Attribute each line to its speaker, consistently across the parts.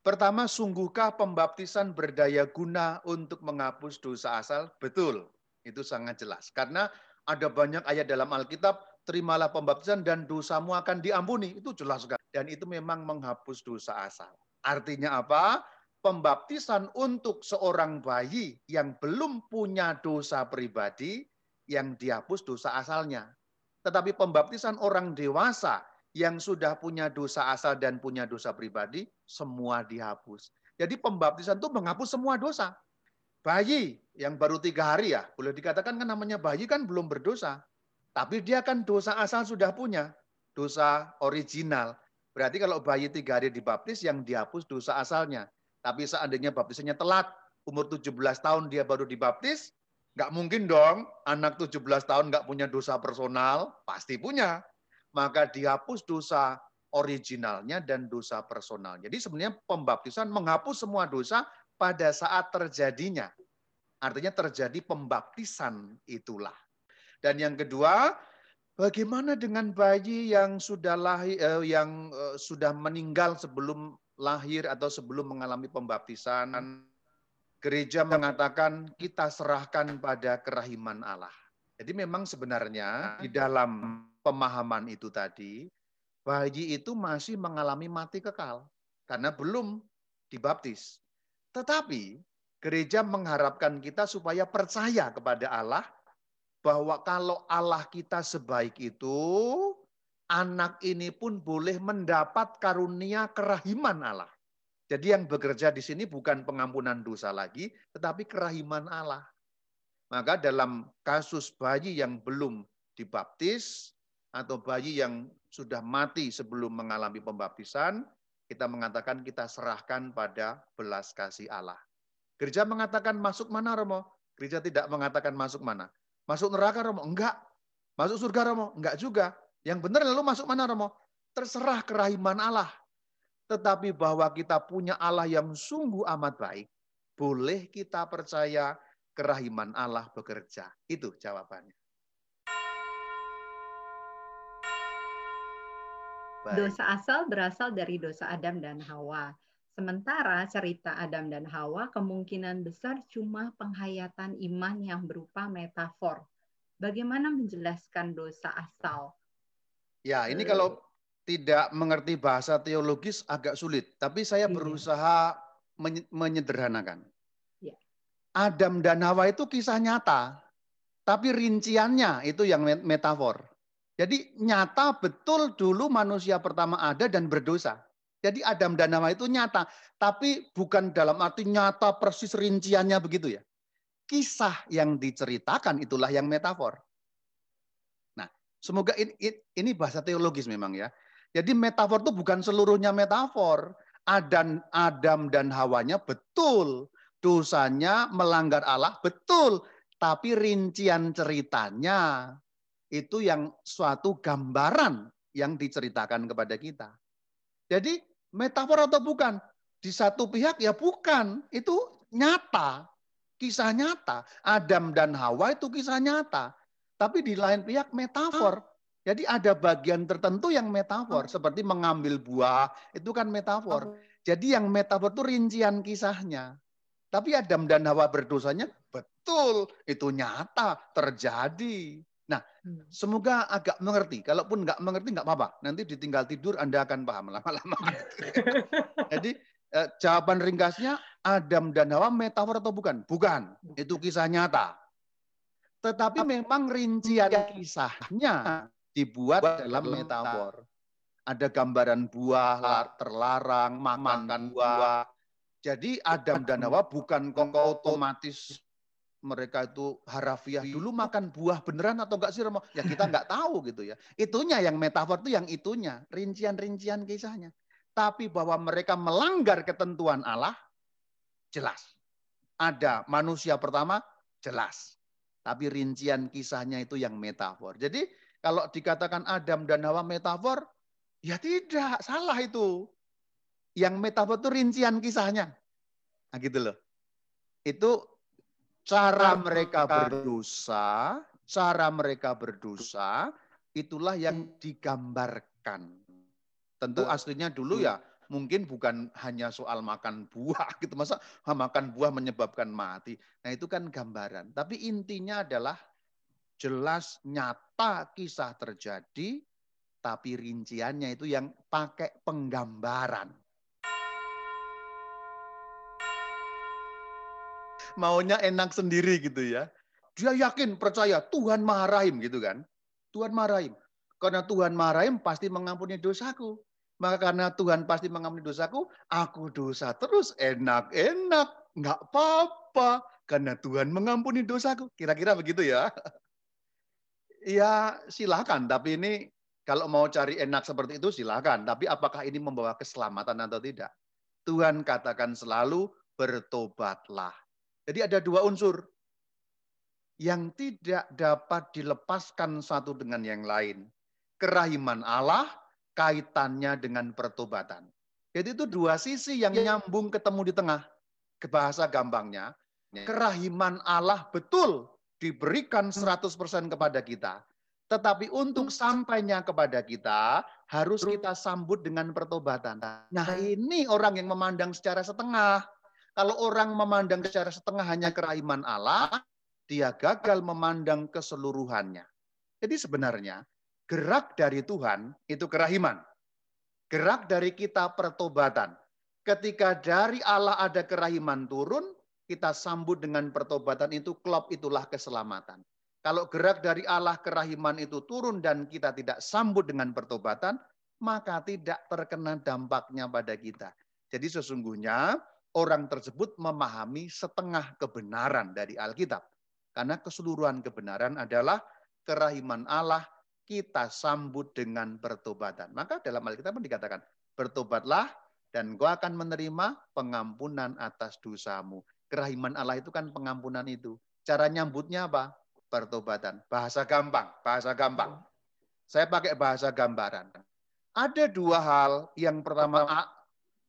Speaker 1: Pertama, sungguhkah pembaptisan berdaya guna untuk menghapus dosa asal? Betul, itu sangat jelas. Karena ada banyak ayat dalam Alkitab, terimalah pembaptisan dan dosamu akan diampuni. Itu jelas sekali. Dan itu memang menghapus dosa asal. Artinya apa? Pembaptisan untuk seorang bayi yang belum punya dosa pribadi, yang dihapus dosa asalnya. Tetapi pembaptisan orang dewasa yang sudah punya dosa asal dan punya dosa pribadi, semua dihapus. Jadi pembaptisan itu menghapus semua dosa. Bayi yang baru tiga hari ya, boleh dikatakan kan namanya bayi kan belum berdosa. Tapi dia kan dosa asal sudah punya, dosa original. Berarti kalau bayi tiga hari dibaptis, yang dihapus dosa asalnya. Tapi seandainya baptisannya telat, umur 17 tahun dia baru dibaptis, nggak mungkin dong anak 17 tahun nggak punya dosa personal, pasti punya maka dihapus dosa originalnya dan dosa personal. Jadi sebenarnya pembaptisan menghapus semua dosa pada saat terjadinya. Artinya terjadi pembaptisan itulah. Dan yang kedua, bagaimana dengan bayi yang sudah lahir eh, yang eh, sudah meninggal sebelum lahir atau sebelum mengalami pembaptisan? Gereja mengatakan kita serahkan pada kerahiman Allah. Jadi memang sebenarnya di dalam pemahaman itu tadi, bayi itu masih mengalami mati kekal karena belum dibaptis. Tetapi gereja mengharapkan kita supaya percaya kepada Allah bahwa kalau Allah kita sebaik itu, anak ini pun boleh mendapat karunia kerahiman Allah. Jadi yang bekerja di sini bukan pengampunan dosa lagi, tetapi kerahiman Allah. Maka dalam kasus bayi yang belum dibaptis, atau bayi yang sudah mati sebelum mengalami pembaptisan, kita mengatakan kita serahkan pada belas kasih Allah. Gereja mengatakan masuk mana Romo? Gereja tidak mengatakan masuk mana. Masuk neraka Romo? Enggak. Masuk surga Romo? Enggak juga. Yang benar lalu masuk mana Romo? Terserah kerahiman Allah. Tetapi bahwa kita punya Allah yang sungguh amat baik, boleh kita percaya kerahiman Allah bekerja. Itu jawabannya.
Speaker 2: Baik. Dosa asal berasal dari dosa Adam dan Hawa. Sementara cerita Adam dan Hawa kemungkinan besar cuma penghayatan iman yang berupa metafor. Bagaimana menjelaskan dosa asal?
Speaker 1: Ya, ini kalau tidak mengerti bahasa teologis agak sulit, tapi saya iya. berusaha menyederhanakan. Ya. Adam dan Hawa itu kisah nyata, tapi rinciannya itu yang metafor. Jadi nyata betul dulu manusia pertama ada dan berdosa. Jadi Adam dan Hawa itu nyata, tapi bukan dalam arti nyata persis rinciannya begitu ya. Kisah yang diceritakan itulah yang metafor. Nah, semoga ini, ini bahasa teologis memang ya. Jadi metafor itu bukan seluruhnya metafor. Adam, Adam dan Hawanya betul dosanya melanggar Allah betul, tapi rincian ceritanya itu yang suatu gambaran yang diceritakan kepada kita. Jadi metafor atau bukan? Di satu pihak ya bukan, itu nyata, kisah nyata. Adam dan Hawa itu kisah nyata. Tapi di lain pihak metafor. Jadi ada bagian tertentu yang metafor, seperti mengambil buah, itu kan metafor. Jadi yang metafor itu rincian kisahnya. Tapi Adam dan Hawa berdosanya betul, itu nyata, terjadi. Hmm. semoga agak mengerti. Kalaupun nggak mengerti nggak apa-apa. Nanti ditinggal tidur Anda akan paham lama-lama. Jadi eh, jawaban ringkasnya Adam dan Hawa metafor atau bukan? Bukan. Itu kisah nyata. Tetapi memang rincian kisahnya dibuat dalam metafor. Ada gambaran buah terlarang, makan buah. Jadi Adam dan Hawa bukan kok otomatis mereka itu harafiah dulu makan buah beneran atau enggak sih Romo? Ya kita enggak tahu gitu ya. Itunya yang metafor itu yang itunya, rincian-rincian kisahnya. Tapi bahwa mereka melanggar ketentuan Allah jelas. Ada manusia pertama jelas. Tapi rincian kisahnya itu yang metafor. Jadi kalau dikatakan Adam dan Hawa metafor, ya tidak, salah itu. Yang metafor itu rincian kisahnya. Nah gitu loh. Itu cara mereka berdosa, cara mereka berdosa, itulah yang digambarkan. Tentu aslinya dulu ya mungkin bukan hanya soal makan buah gitu. Masa makan buah menyebabkan mati. Nah itu kan gambaran. Tapi intinya adalah jelas nyata kisah terjadi, tapi rinciannya itu yang pakai penggambaran. Maunya enak sendiri gitu ya. Dia yakin, percaya Tuhan Maha Rahim gitu kan. Tuhan Maha Rahim. Karena Tuhan Maha Rahim pasti mengampuni dosaku. Maka karena Tuhan pasti mengampuni dosaku, aku dosa terus enak-enak, nggak apa-apa. Karena Tuhan mengampuni dosaku. Kira-kira begitu ya. Ya silakan, tapi ini kalau mau cari enak seperti itu silakan. Tapi apakah ini membawa keselamatan atau tidak? Tuhan katakan selalu bertobatlah. Jadi ada dua unsur yang tidak dapat dilepaskan satu dengan yang lain. Kerahiman Allah kaitannya dengan pertobatan. Jadi itu dua sisi yang ya. nyambung ketemu di tengah. Ke bahasa gampangnya, ya. kerahiman Allah betul diberikan 100% kepada kita. Tetapi untuk hmm. sampainya kepada kita, harus kita sambut dengan pertobatan. Nah ini orang yang memandang secara setengah. Kalau orang memandang secara setengah hanya kerahiman Allah, dia gagal memandang keseluruhannya. Jadi sebenarnya Gerak dari Tuhan itu kerahiman. Gerak dari kita pertobatan. Ketika dari Allah ada kerahiman turun, kita sambut dengan pertobatan itu, klop itulah keselamatan. Kalau gerak dari Allah kerahiman itu turun dan kita tidak sambut dengan pertobatan, maka tidak terkena dampaknya pada kita. Jadi sesungguhnya orang tersebut memahami setengah kebenaran dari Alkitab. Karena keseluruhan kebenaran adalah kerahiman Allah kita sambut dengan pertobatan. Maka dalam Alkitab pun dikatakan, bertobatlah dan kau akan menerima pengampunan atas dosamu. Kerahiman Allah itu kan pengampunan itu. Cara nyambutnya apa? Pertobatan. Bahasa gampang, bahasa gampang. Saya pakai bahasa gambaran. Ada dua hal. Yang pertama,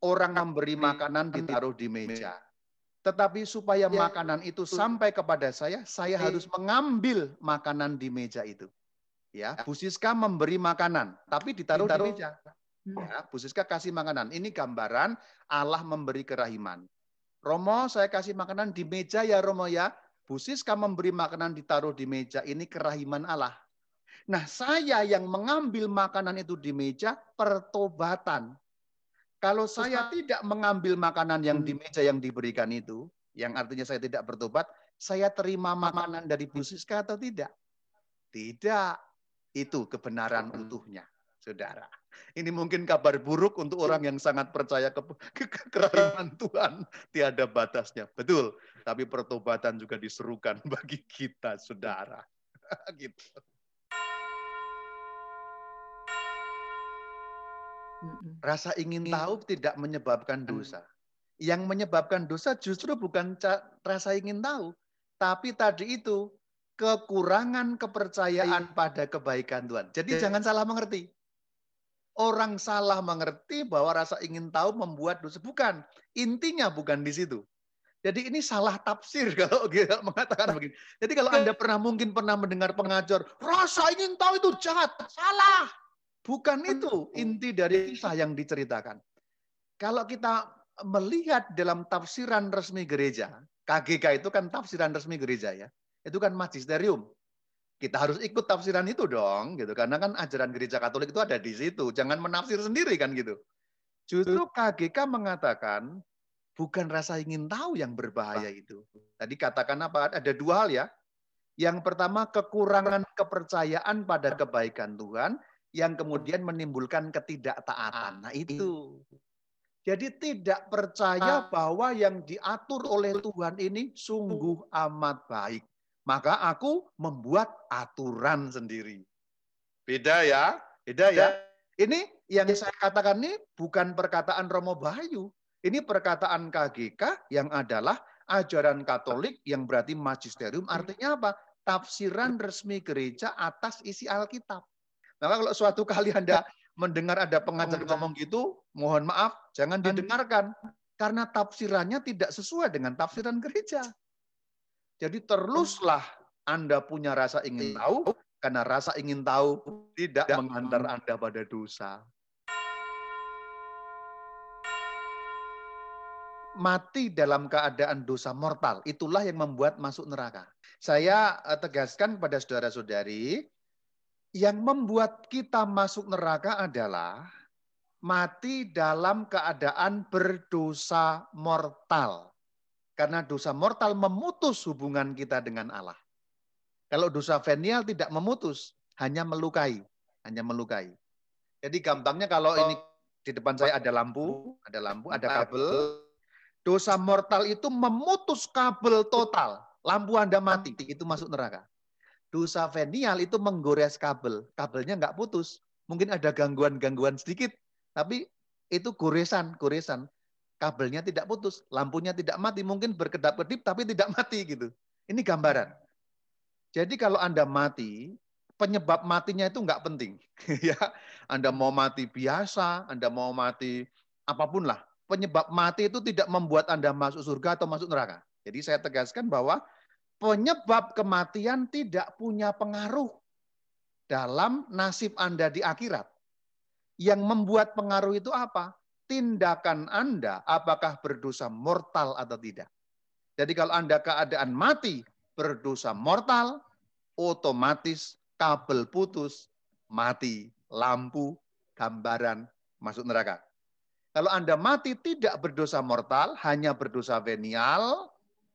Speaker 1: orang memberi makanan ditaruh di meja. Tetapi supaya ya. makanan itu sampai kepada saya, saya harus mengambil makanan di meja itu. Ya, Bu Siska memberi makanan, tapi ditaruh, ditaruh. di meja. Hmm. Ya, Bu Siska kasih makanan. Ini gambaran Allah memberi kerahiman. Romo, saya kasih makanan di meja ya Romo ya. Bu Siska memberi makanan ditaruh di meja. Ini kerahiman Allah. Nah, saya yang mengambil makanan itu di meja, pertobatan. Kalau saya tidak mengambil makanan yang di hmm. meja yang diberikan itu, yang artinya saya tidak bertobat, saya terima makanan dari Bu Siska atau tidak? Tidak. Itu kebenaran utuhnya, saudara. Ini mungkin kabar buruk untuk orang yang sangat percaya ke, ke, ke kerahiman Tuhan. Tiada batasnya. Betul. Tapi pertobatan juga diserukan bagi kita, saudara. gitu. Rasa ingin tahu tidak menyebabkan dosa. Yang menyebabkan dosa justru bukan rasa ingin tahu. Tapi tadi itu kekurangan kepercayaan pada kebaikan Tuhan. Jadi jangan salah mengerti. Orang salah mengerti bahwa rasa ingin tahu membuat dosa. Bukan. Intinya bukan di situ. Jadi ini salah tafsir kalau kita mengatakan begini. Jadi kalau Anda pernah mungkin pernah mendengar pengajar, rasa ingin tahu itu jahat. Salah. Bukan itu inti dari kisah yang diceritakan. Kalau kita melihat dalam tafsiran resmi gereja, KGK itu kan tafsiran resmi gereja ya. Itu kan magisterium. Kita harus ikut tafsiran itu dong, gitu. Karena kan ajaran gereja Katolik itu ada di situ. Jangan menafsir sendiri kan gitu. Justru KGK mengatakan bukan rasa ingin tahu yang berbahaya itu. Tadi katakan apa? Ada dua hal ya. Yang pertama kekurangan kepercayaan pada kebaikan Tuhan yang kemudian menimbulkan ketidaktaatan. Nah itu. Jadi tidak percaya bahwa yang diatur oleh Tuhan ini sungguh amat baik maka aku membuat aturan sendiri. Beda ya, beda ya. Ini yang saya katakan ini bukan perkataan Romo Bayu. Ini perkataan KGK yang adalah ajaran Katolik yang berarti magisterium. Artinya apa? Tafsiran resmi gereja atas isi Alkitab. Maka kalau suatu kali Anda mendengar ada pengajar ngomong gitu, mohon maaf, jangan didengarkan. Karena tafsirannya tidak sesuai dengan tafsiran gereja. Jadi teruslah Anda punya rasa ingin iya. tahu, karena rasa ingin tahu tidak mengantar Anda pada dosa. mati dalam keadaan dosa mortal. Itulah yang membuat masuk neraka. Saya eh, tegaskan kepada saudara-saudari, yang membuat kita masuk neraka adalah mati dalam keadaan berdosa mortal. Karena dosa mortal memutus hubungan kita dengan Allah. Kalau dosa venial tidak memutus, hanya melukai, hanya melukai. Jadi gampangnya kalau ini di depan saya ada lampu, ada lampu, ada kabel. Dosa mortal itu memutus kabel total. Lampu Anda mati, itu masuk neraka. Dosa venial itu menggores kabel. Kabelnya nggak putus. Mungkin ada gangguan-gangguan sedikit, tapi itu goresan, goresan. Kabelnya tidak putus, lampunya tidak mati, mungkin berkedap-kedip tapi tidak mati gitu. Ini gambaran. Jadi kalau Anda mati, penyebab matinya itu nggak penting. ya, Anda mau mati biasa, Anda mau mati apa pun lah. Penyebab mati itu tidak membuat Anda masuk surga atau masuk neraka. Jadi saya tegaskan bahwa penyebab kematian tidak punya pengaruh dalam nasib Anda di akhirat. Yang membuat pengaruh itu apa? Tindakan Anda apakah berdosa mortal atau tidak. Jadi kalau Anda keadaan mati berdosa mortal, otomatis kabel putus, mati, lampu, gambaran, masuk neraka. Kalau Anda mati tidak berdosa mortal, hanya berdosa venial,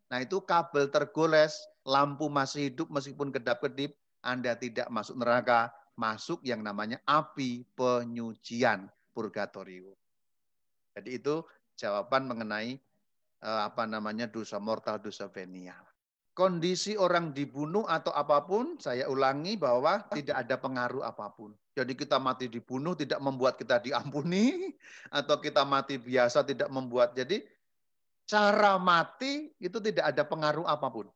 Speaker 1: nah itu kabel tergoles, lampu masih hidup meskipun kedap-kedip, Anda tidak masuk neraka, masuk yang namanya api penyucian, purgatorium. Jadi itu jawaban mengenai eh, apa namanya dosa mortal, dosa venial kondisi orang dibunuh atau apa pun, saya ulangi bahwa tidak ada pengaruh apa pun. Jadi kita mati dibunuh tidak membuat kita diampuni, atau kita mati biasa tidak membuat. Jadi cara mati itu tidak ada pengaruh apa pun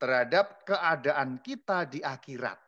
Speaker 1: terhadap keadaan kita di akhirat.